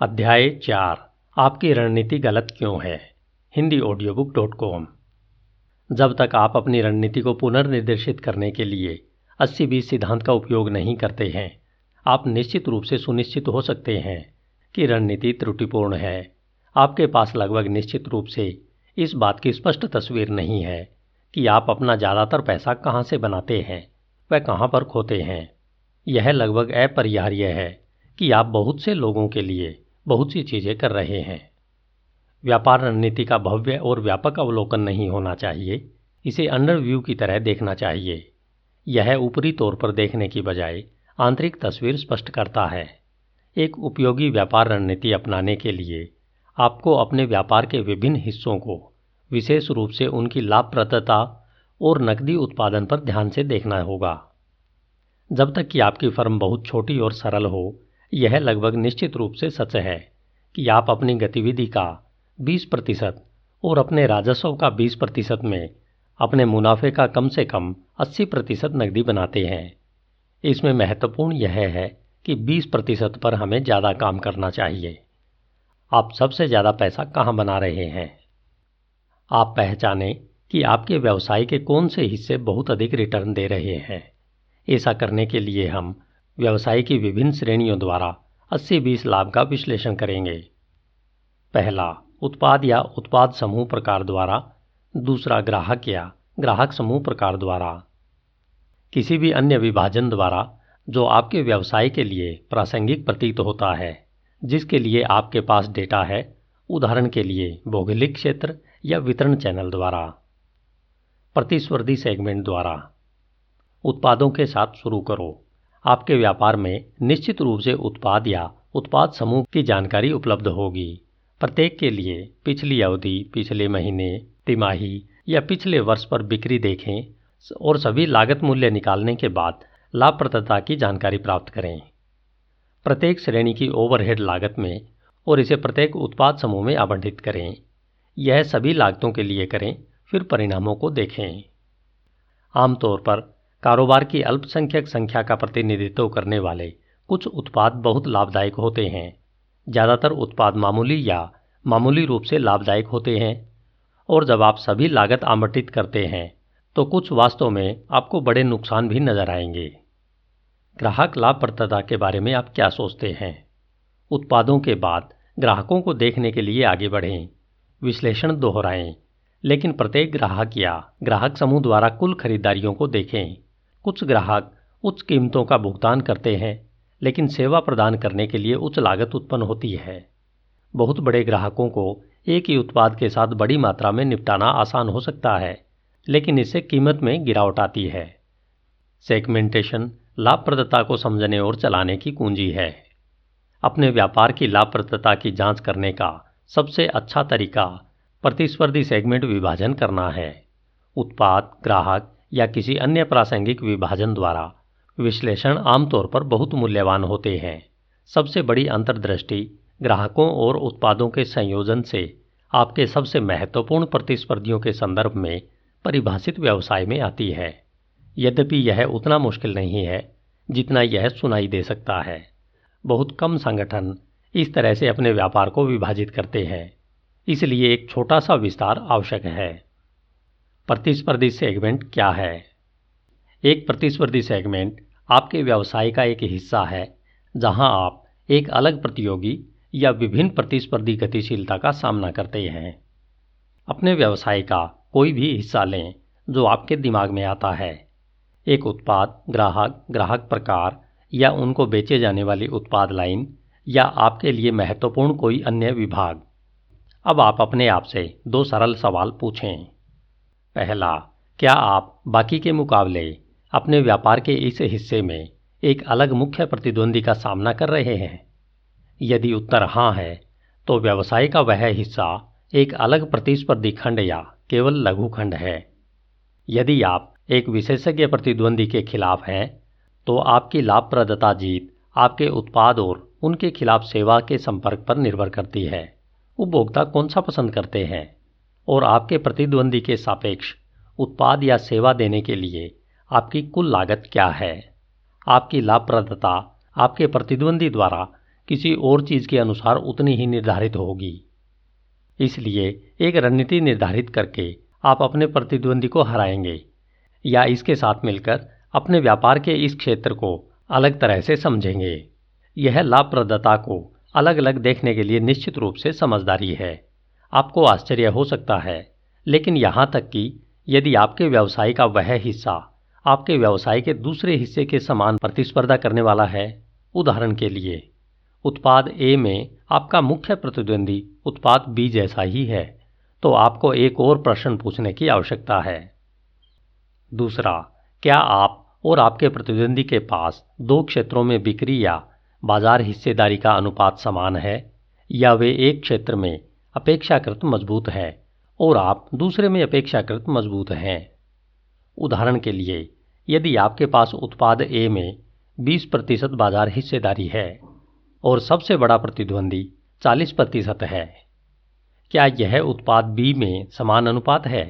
अध्याय चार। आपकी रणनीति गलत क्यों है? Hindi audio book dot com जब तक आप अपनी रणनीति को पुनर्निर्देशित करने के लिए अस्सी बीस सिद्धांत का उपयोग नहीं करते हैं, आप निश्चित रूप से सुनिश्चित हो सकते हैं कि रणनीति त्रुटिपूर्ण है। आपके पास लगभग निश्चित रूप से इस बात की स्पष्ट तस्वीर नहीं है कि आप अपना ज़्यादातर पैसा कहाँ से बनाते हैं, वह कहाँ पर खोते हैं। यह लगभग अपरिहार्य है कि आप बहुत से लोगों के लिए बहुत सी चीज़ें कर रहे हैं। व्यापार रणनीति का भव्य और व्यापक अवलोकन नहीं होना चाहिए। इसे अंडरव्यू की तरह देखना चाहिए। यह ऊपरी तौर पर देखने की बजाय आंतरिक तस्वीर स्पष्ट करता है। एक उपयोगी व्यापार रणनीति अपनाने के लिए आपको अपने व्यापार के विभिन्न हिस्सों को विशेष रूप से उनकी लाभप्रदता और नकदी उत्पादन पर ध्यान से देखना होगा। जब तक कि आपकी फर्म बहुत छोटी और सरल हो यह लगभग निश्चित रूप से सच है कि आप अपनी गतिविधि का 20 प्रतिशत और अपने राजस्व का 20 प्रतिशत में अपने मुनाफे का कम से कम 80 प्रतिशत नकदी बनाते हैं। इसमें महत्वपूर्ण यह है कि 20 प्रतिशत पर हमें ज़्यादा काम करना चाहिए। आप सबसे ज़्यादा पैसा कहाँ बना रहे हैं? आप पहचानें कि आपके व्यवसाय के कौन से हिस्से बहुत अधिक रिटर्न दे रहे हैं। ऐसा करने के लिए हम व्यवसाय की विभिन्न श्रेणियों द्वारा 80-20 लाभ का विश्लेषण करेंगे। पहला, उत्पाद या उत्पाद समूह प्रकार द्वारा। दूसरा, ग्राहक या ग्राहक समूह प्रकार द्वारा। किसी भी अन्य विभाजन द्वारा, जो आपके व्यवसाय के लिए प्रासंगिक प्रतीत होता है, जिसके लिए आपके पास डेटा है, उदाहरण के लिए भौगोलिक क्षेत्र या वितरण चैनल द्वारा। प्रतिस्पर्धी सेगमेंट द्वारा। उत्पादों के साथ शुरू करो। आपके व्यापार में निश्चित रूप से उत्पाद या उत्पाद समूह की जानकारी उपलब्ध होगी। प्रत्येक के लिए पिछली अवधि, पिछले महीने, तिमाही या पिछले वर्ष पर बिक्री देखें और सभी लागत मूल्य निकालने के बाद लाभप्रदता की जानकारी प्राप्त करें। प्रत्येक श्रेणी की ओवरहेड लागत में और इसे प्रत्येक उत्पाद समूह में आवंटित करें। यह सभी लागतों के लिए करें, फिर परिणामों को देखें। आमतौर पर कारोबार की अल्पसंख्यक संख्या का प्रतिनिधित्व करने वाले कुछ उत्पाद बहुत लाभदायक होते हैं। ज़्यादातर उत्पाद मामूली या मामूली रूप से लाभदायक होते हैं। और जब आप सभी लागत आवंटित करते हैं तो कुछ वास्तव में आपको बड़े नुकसान भी नज़र आएँगे। ग्राहक लाभप्रदता के बारे में आप क्या सोचते हैं? उत्पादों के बाद ग्राहकों को देखने के लिए आगे बढ़ें, विश्लेषण दोहराएँ, लेकिन प्रत्येक ग्राहक या ग्राहक समूह द्वारा कुल खरीदारियों को देखें। कुछ ग्राहक उच्च कीमतों का भुगतान करते हैं, लेकिन सेवा प्रदान करने के लिए उच्च लागत उत्पन्न होती है। बहुत बड़े ग्राहकों को एक ही उत्पाद के साथ बड़ी मात्रा में निपटाना आसान हो सकता है, लेकिन इससे कीमत में गिरावट आती है। सेगमेंटेशन लाभप्रदता को समझने और चलाने की कुंजी है। अपने व्यापार की लाभप्रदता की जाँच करने का सबसे अच्छा तरीका प्रतिस्पर्धी सेगमेंट विभाजन करना है। उत्पाद, ग्राहक या किसी अन्य प्रासंगिक विभाजन द्वारा विश्लेषण आमतौर पर बहुत मूल्यवान होते हैं। सबसे बड़ी अंतर्दृष्टि ग्राहकों और उत्पादों के संयोजन से आपके सबसे महत्वपूर्ण प्रतिस्पर्धियों के संदर्भ में परिभाषित व्यवसाय में आती है। यद्यपि यह उतना मुश्किल नहीं है जितना यह सुनाई दे सकता है। बहुत कम संगठन इस तरह से अपने व्यापार को विभाजित करते हैं। इसलिए एक छोटा सा विस्तार आवश्यक है। प्रतिस्पर्धी सेगमेंट क्या है? एक प्रतिस्पर्धी सेगमेंट आपके व्यवसाय का एक हिस्सा है, जहाँ आप एक अलग प्रतियोगी या विभिन्न प्रतिस्पर्धी गतिशीलता का सामना करते हैं। अपने व्यवसाय का कोई भी हिस्सा लें जो आपके दिमाग में आता है। एक उत्पाद, ग्राहक ग्राहक प्रकार या उनको बेचे जाने वाली उत्पाद लाइन या आपके लिए महत्वपूर्ण कोई अन्य विभाग। अब आप अपने आप से दो सरल सवाल पूछें। पहला, क्या आप बाकी के मुकाबले अपने व्यापार के इस हिस्से में एक अलग मुख्य प्रतिद्वंदी का सामना कर रहे हैं? यदि उत्तर हाँ है तो व्यवसाय का वह हिस्सा एक अलग प्रतिस्पर्धी खंड या केवल लघु खंड है। यदि आप एक विशेषज्ञ प्रतिद्वंदी के खिलाफ हैं तो आपकी लाभप्रदता जीत आपके उत्पाद और उनके खिलाफ सेवा के संपर्क पर निर्भर करती है। उपभोक्ता कौन सा पसंद करते हैं? और आपके प्रतिद्वंदी के सापेक्ष उत्पाद या सेवा देने के लिए आपकी कुल लागत क्या है? आपकी लाभप्रदता आपके प्रतिद्वंदी द्वारा किसी और चीज़ के अनुसार उतनी ही निर्धारित होगी। इसलिए एक रणनीति निर्धारित करके आप अपने प्रतिद्वंदी को हराएँगे या इसके साथ मिलकर अपने व्यापार के इस क्षेत्र को अलग तरह से समझेंगे। यह लाभप्रदता को अलग अलग देखने के लिए निश्चित रूप से समझदारी है। आपको आश्चर्य हो सकता है। लेकिन यहाँ तक कि यदि आपके व्यवसाय का वह हिस्सा आपके व्यवसाय के दूसरे हिस्से के समान प्रतिस्पर्धा करने वाला है, उदाहरण के लिए, उत्पाद ए में आपका मुख्य प्रतिद्वंदी उत्पाद बी जैसा ही है तो आपको एक और प्रश्न पूछने की आवश्यकता है। दूसरा, क्या आप और आपके प्रतिद्वंदी के पास दो क्षेत्रों में बिक्री या बाज़ार हिस्सेदारी का अनुपात समान है, या वे एक क्षेत्र में अपेक्षाकृत मज़बूत है और आप दूसरे में अपेक्षाकृत मज़बूत हैं। उदाहरण के लिए, यदि आपके पास उत्पाद ए में 20 प्रतिशत बाज़ार हिस्सेदारी है और सबसे बड़ा प्रतिद्वंदी 40 प्रतिशत है, क्या यह उत्पाद बी में समान अनुपात है?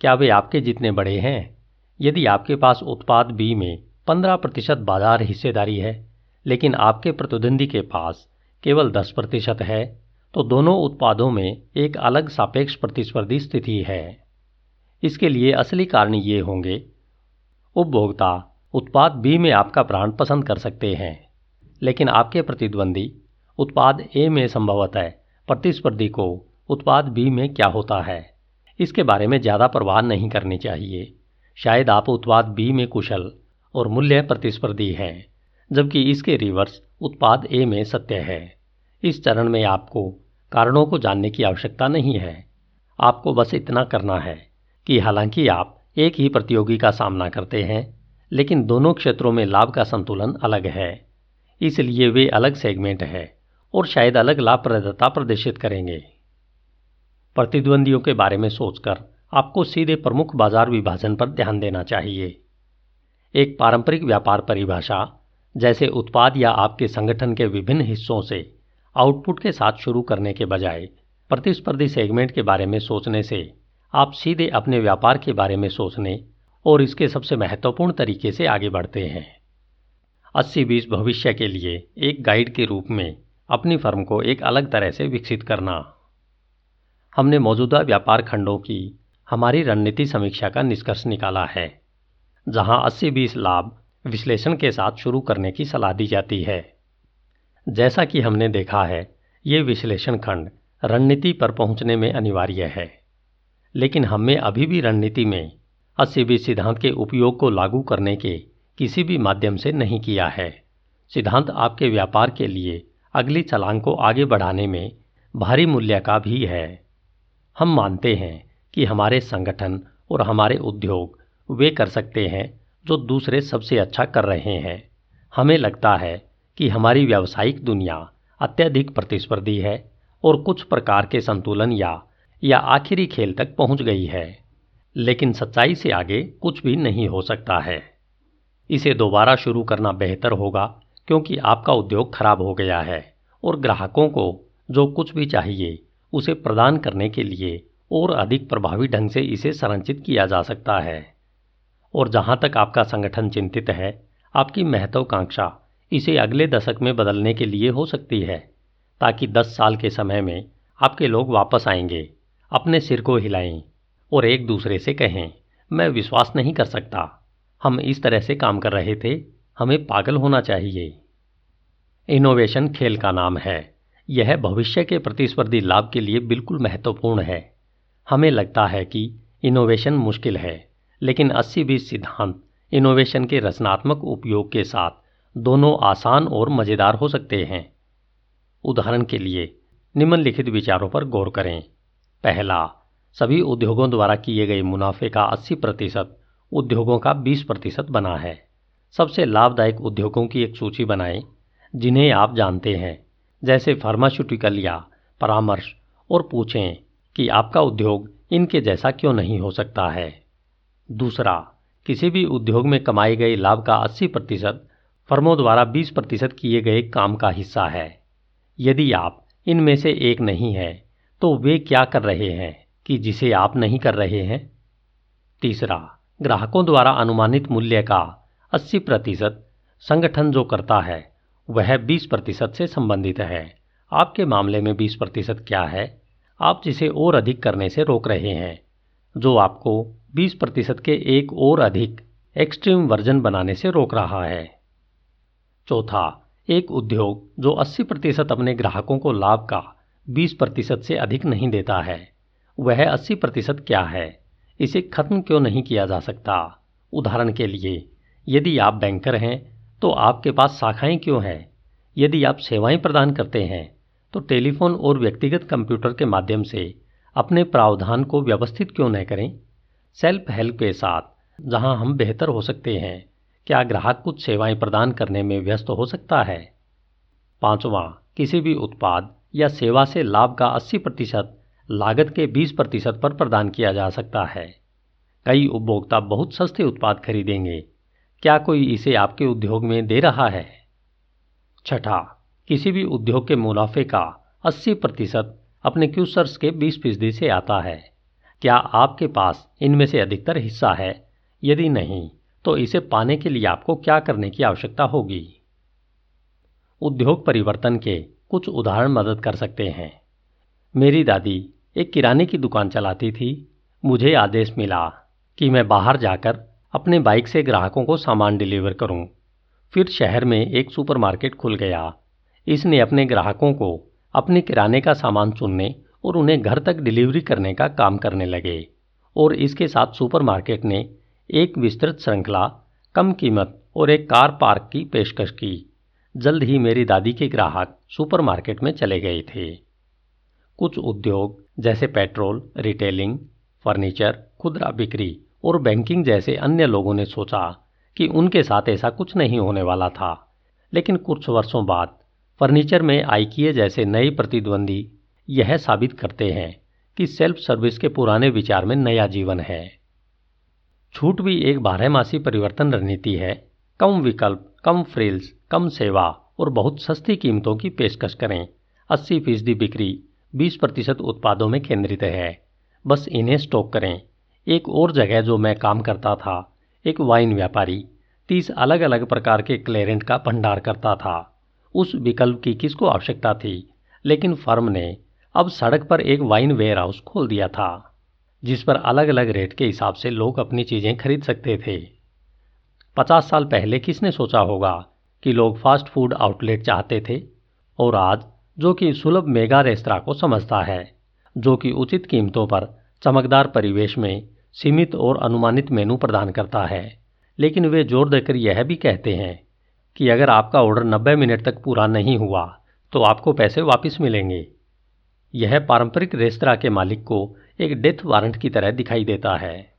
क्या वे आपके जितने बड़े हैं? यदि आपके पास उत्पाद बी में 15 प्रतिशत बाज़ार हिस्सेदारी है, लेकिन आपके प्रतिद्वंदी के पास केवल 10 प्रतिशत है तो दोनों उत्पादों में एक अलग सापेक्ष प्रतिस्पर्धी स्थिति है। इसके लिए असली कारण ये होंगे। उपभोक्ता उत्पाद बी में आपका ब्रांड पसंद कर सकते हैं, लेकिन आपके प्रतिद्वंदी उत्पाद ए में संभवतः प्रतिस्पर्धी को उत्पाद बी में क्या होता है, इसके बारे में ज़्यादा परवाह नहीं करनी चाहिए। शायद आप उत्पाद बी में कुशल और मूल्य प्रतिस्पर्धी हैं, जबकि इसके रिवर्स उत्पाद ए में सत्य है। इस चरण में आपको कारणों को जानने की आवश्यकता नहीं है। आपको बस इतना करना है कि हालाँकि आप एक ही प्रतियोगी का सामना करते हैं, लेकिन दोनों क्षेत्रों में लाभ का संतुलन अलग है। इसलिए वे अलग सेगमेंट है और शायद अलग लाभप्रदता प्रदर्शित करेंगे। प्रतिद्वंदियों के बारे में सोचकर आपको सीधे प्रमुख बाज़ार विभाजन पर ध्यान देना चाहिए। एक पारंपरिक व्यापार परिभाषा, जैसे उत्पाद या आपके संगठन के विभिन्न हिस्सों से आउटपुट के साथ शुरू करने के बजाय प्रतिस्पर्धी सेगमेंट के बारे में सोचने से आप सीधे अपने व्यापार के बारे में सोचने और इसके सबसे महत्वपूर्ण तरीके से आगे बढ़ते हैं। अस्सी बीस भविष्य के लिए एक गाइड के रूप में अपनी फर्म को एक अलग तरह से विकसित करना। हमने मौजूदा व्यापार खंडों की हमारी रणनीति समीक्षा का निष्कर्ष निकाला है, जहाँ अस्सी बीस लाभ विश्लेषण के साथ शुरू करने की सलाह दी जाती है। जैसा कि हमने देखा है, ये विश्लेषण खंड रणनीति पर पहुँचने में अनिवार्य है। लेकिन हमने अभी भी रणनीति में अस्सी सिद्धांत के उपयोग को लागू करने के किसी भी माध्यम से नहीं किया है। सिद्धांत आपके व्यापार के लिए अगली छलांग को आगे बढ़ाने में भारी मूल्य का भी है। हम मानते हैं कि हमारे संगठन और हमारे उद्योग वे कर सकते हैं जो दूसरे सबसे अच्छा कर रहे हैं। हमें लगता है कि हमारी व्यावसायिक दुनिया अत्यधिक प्रतिस्पर्धी है और कुछ प्रकार के संतुलन या या आखिरी खेल तक पहुँच गई है। लेकिन सच्चाई से आगे कुछ भी नहीं हो सकता है। इसे दोबारा शुरू करना बेहतर होगा क्योंकि आपका उद्योग खराब हो गया है और ग्राहकों को जो कुछ भी चाहिए उसे प्रदान करने के लिए और अधिक प्रभावी ढंग से इसे संरचित किया जा सकता है। और जहाँ तक आपका संगठन चिंतित है, आपकी महत्वाकांक्षा इसे अगले दशक में बदलने के लिए हो सकती है, ताकि 10 साल के समय में आपके लोग वापस आएँगे, अपने सिर को हिलाएँ और एक दूसरे से कहें, मैं विश्वास नहीं कर सकता। हम इस तरह से काम कर रहे थे। हमें पागल होना चाहिए। इनोवेशन खेल का नाम है। यह भविष्य के प्रतिस्पर्धी लाभ के लिए बिल्कुल महत्वपूर्ण है। हमें लगता है कि इनोवेशन मुश्किल है, लेकिन अस्सी बीस सिद्धांत इनोवेशन के रचनात्मक उपयोग के साथ दोनों आसान और मज़ेदार हो सकते हैं। उदाहरण के लिए, निम्नलिखित विचारों पर गौर करें। पहला, सभी उद्योगों द्वारा किए गए मुनाफे का 80 प्रतिशत, उद्योगों का 20 प्रतिशत बना है। सबसे लाभदायक उद्योगों की एक सूची बनाएँ, जिन्हें आप जानते हैं। जैसे फार्मास्यूटिकल या परामर्श, और पूछें कि आपका उद्योग इनके जैसा क्यों नहीं हो सकता है। दूसरा, किसी भी उद्योग में कमाए गए लाभ का 80 प्रतिशत फर्मों द्वारा 20 प्रतिशत किए गए काम का हिस्सा है। यदि आप इनमें से एक नहीं हैं तो वे क्या कर रहे हैं कि जिसे आप नहीं कर रहे हैं? तीसरा, ग्राहकों द्वारा अनुमानित मूल्य का 80 प्रतिशत संगठन जो करता है, वह 20 प्रतिशत से संबंधित है। आपके मामले में 20 प्रतिशत क्या है? आप जिसे और अधिक करने से रोक रहे हैं। जो आपको 20 प्रतिशत के एक और अधिक एक्सट्रीम वर्जन बनाने से रोक रहा है। चौथा, एक उद्योग जो 80 प्रतिशत अपने ग्राहकों को लाभ का 20 प्रतिशत से अधिक नहीं देता है, वह 80 प्रतिशत क्या है? इसे खत्म क्यों नहीं किया जा सकता? उदाहरण के लिए, यदि आप बैंकर हैं तो आपके पास शाखाएँ क्यों हैं? यदि आप सेवाएँ प्रदान करते हैं तो टेलीफोन और व्यक्तिगत कंप्यूटर के माध्यम से अपने प्रावधान को व्यवस्थित क्यों न करें? सेल्फ हेल्प के साथ, जहाँ हम बेहतर हो सकते हैं। क्या ग्राहक कुछ सेवाएँ प्रदान करने में व्यस्त हो सकता है? पांचवा, किसी भी उत्पाद या सेवा से लाभ का 80 प्रतिशत, लागत के 20 प्रतिशत पर प्रदान किया जा सकता है। कई उपभोक्ता बहुत सस्ते उत्पाद खरीदेंगे। क्या कोई इसे आपके उद्योग में दे रहा है? छठा, किसी भी उद्योग के मुनाफे का 80 प्रतिशत अपने क्यूसर्स के 20 फ़ीसदी से आता है। क्या आपके पास इनमें से अधिकतर हिस्सा है? यदि नहीं तो इसे पाने के लिए आपको क्या करने की आवश्यकता होगी? उद्योग परिवर्तन के कुछ उदाहरण मदद कर सकते हैं। मेरी दादी एक किराने की दुकान चलाती थी। मुझे आदेश मिला कि मैं बाहर जाकर अपने बाइक से ग्राहकों को सामान डिलीवर करूँ। फिर शहर में एक सुपरमार्केट खुल गया। इसने अपने ग्राहकों को अपने किराने का सामान चुनने और उन्हें घर तक डिलीवरी करने का काम करने लगे और इसके साथ सुपरमार्केट ने एक विस्तृत श्रृंखला, कम कीमत और एक कार पार्क की पेशकश की। जल्द ही मेरी दादी के ग्राहक सुपरमार्केट में चले गए थे। कुछ उद्योग, जैसे पेट्रोल, रिटेलिंग, फर्नीचर, खुदरा बिक्री और बैंकिंग जैसे अन्य लोगों ने सोचा कि उनके साथ ऐसा कुछ नहीं होने वाला था। लेकिन कुछ वर्षों बाद फर्नीचर में आइकिए जैसे नए प्रतिद्वंदी यह साबित करते हैं कि सेल्फ सर्विस के पुराने विचार में नया जीवन है। छूट भी एक बारहमासी परिवर्तन रणनीति है। कम विकल्प, कम फ्रिल्स, कम सेवा और बहुत सस्ती कीमतों की पेशकश करें। 80 फ़ीसदी बिक्री 20 प्रतिशत उत्पादों में केंद्रित है। बस इन्हें स्टॉक करें। एक और जगह जो मैं काम करता था, एक वाइन व्यापारी, तीस अलग अलग प्रकार के क्लेरेंट का भंडार करता था। उस विकल्प की किसको आवश्यकता थी? लेकिन फर्म ने अब सड़क पर एक वाइन वेयर हाउस खोल दिया था। जिस पर अलग अलग रेट के हिसाब से लोग अपनी चीज़ें खरीद सकते थे। पचास साल पहले किसने सोचा होगा कि लोग फास्ट फ़ूड आउटलेट चाहते थे? और आज, जो कि सुलभ मेगा रेस्तरा को समझता है, जो कि उचित कीमतों पर चमकदार परिवेश में सीमित और अनुमानित मेनू प्रदान करता है। लेकिन वे ज़ोर देकर यह भी कहते हैं कि अगर आपका ऑर्डर 90 मिनट तक पूरा नहीं हुआ तो आपको पैसे वापस मिलेंगे। यह पारंपरिक रेस्तरा के मालिक को एक डेथ वारंट की तरह दिखाई देता है।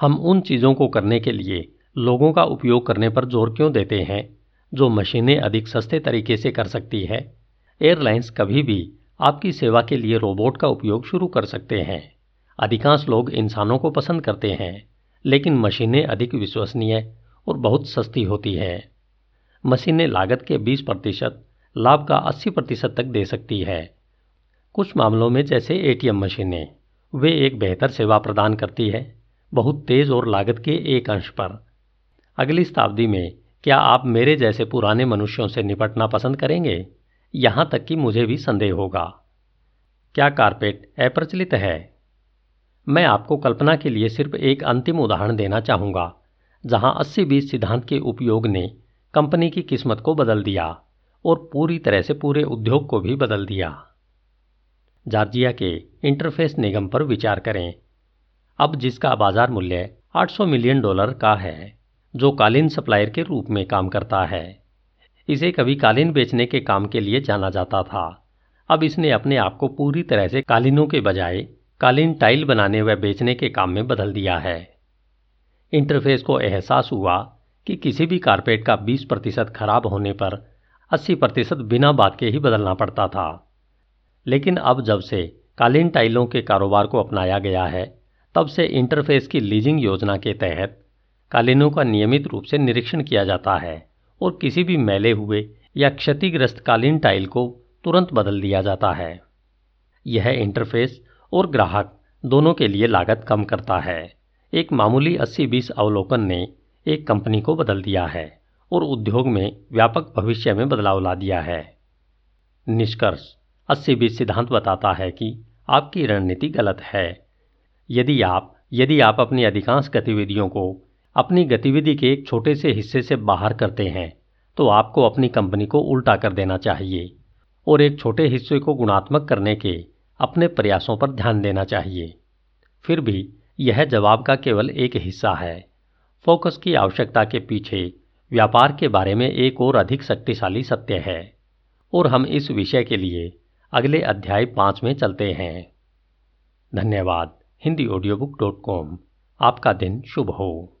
हम उन चीज़ों को करने के लिए लोगों का उपयोग करने पर ज़ोर क्यों देते हैं, जो मशीनें अधिक सस्ते तरीके से कर सकती है? एयरलाइंस कभी भी आपकी सेवा के लिए रोबोट का उपयोग शुरू कर सकते हैं। अधिकांश लोग इंसानों को पसंद करते हैं, लेकिन मशीनें अधिक विश्वसनीय और बहुत सस्ती होती हैं। मशीनें लागत के 20 प्रतिशत, लाभ का 80 प्रतिशत तक दे सकती है। कुछ मामलों में जैसे एटीएम मशीनें, वे एक बेहतर सेवा प्रदान करती है, बहुत तेज़ और लागत के एक अंश पर। अगली शताब्दी में क्या आप मेरे जैसे पुराने मनुष्यों से निपटना पसंद करेंगे? यहाँ तक कि मुझे भी संदेह होगा। क्या कारपेट अप्रचलित है? मैं आपको कल्पना के लिए सिर्फ़ एक अंतिम उदाहरण देना चाहूँगा, जहाँ अस्सी बीस सिद्धांत के उपयोग ने कंपनी की किस्मत को बदल दिया और पूरी तरह से पूरे उद्योग को भी बदल दिया। जॉर्जिया के इंटरफेस निगम पर विचार करें। अब जिसका बाज़ार मूल्य 800 मिलियन डॉलर का है, जो कालीन सप्लायर के रूप में काम करता है। इसे कभी कालीन बेचने के काम के लिए जाना जाता था। अब इसने अपने आप को पूरी तरह से कालीनों के बजाय कालीन टाइल बनाने व बेचने के काम में बदल दिया है। इंटरफेस को एहसास हुआ कि किसी भी कारपेट का 20 प्रतिशत खराब होने पर 80 प्रतिशत बिना बात के ही बदलना पड़ता था। लेकिन अब जब से कालीन टाइलों के कारोबार को अपनाया गया है, तब से इंटरफेस की लीजिंग योजना के तहत कालीनों का नियमित रूप से निरीक्षण किया जाता है और किसी भी मैले हुए या क्षतिग्रस्त कालीन टाइल को तुरंत बदल दिया जाता है। यह इंटरफेस और ग्राहक दोनों के लिए लागत कम करता है। एक मामूली 80-20 अवलोकन ने एक कंपनी को बदल दिया है और उद्योग में व्यापक भविष्य में बदलाव ला दिया है। निष्कर्ष अस्सी बीस सिद्धांत बताता है कि आपकी रणनीति गलत है। यदि आप यदि आप अपनी अधिकांश गतिविधियों को अपनी गतिविधि के एक छोटे से हिस्से से बाहर करते हैं तो आपको अपनी कंपनी को उल्टा कर देना चाहिए और एक छोटे हिस्से को गुणात्मक करने के अपने प्रयासों पर ध्यान देना चाहिए। फिर भी यह जवाब का केवल एक हिस्सा है। फोकस की आवश्यकता के पीछे व्यापार के बारे में एक और अधिक शक्तिशाली सत्य है और हम इस विषय के लिए अगले अध्याय पाँच में चलते हैं। धन्यवाद। Hindi audio book dot com आपका दिन शुभ हो।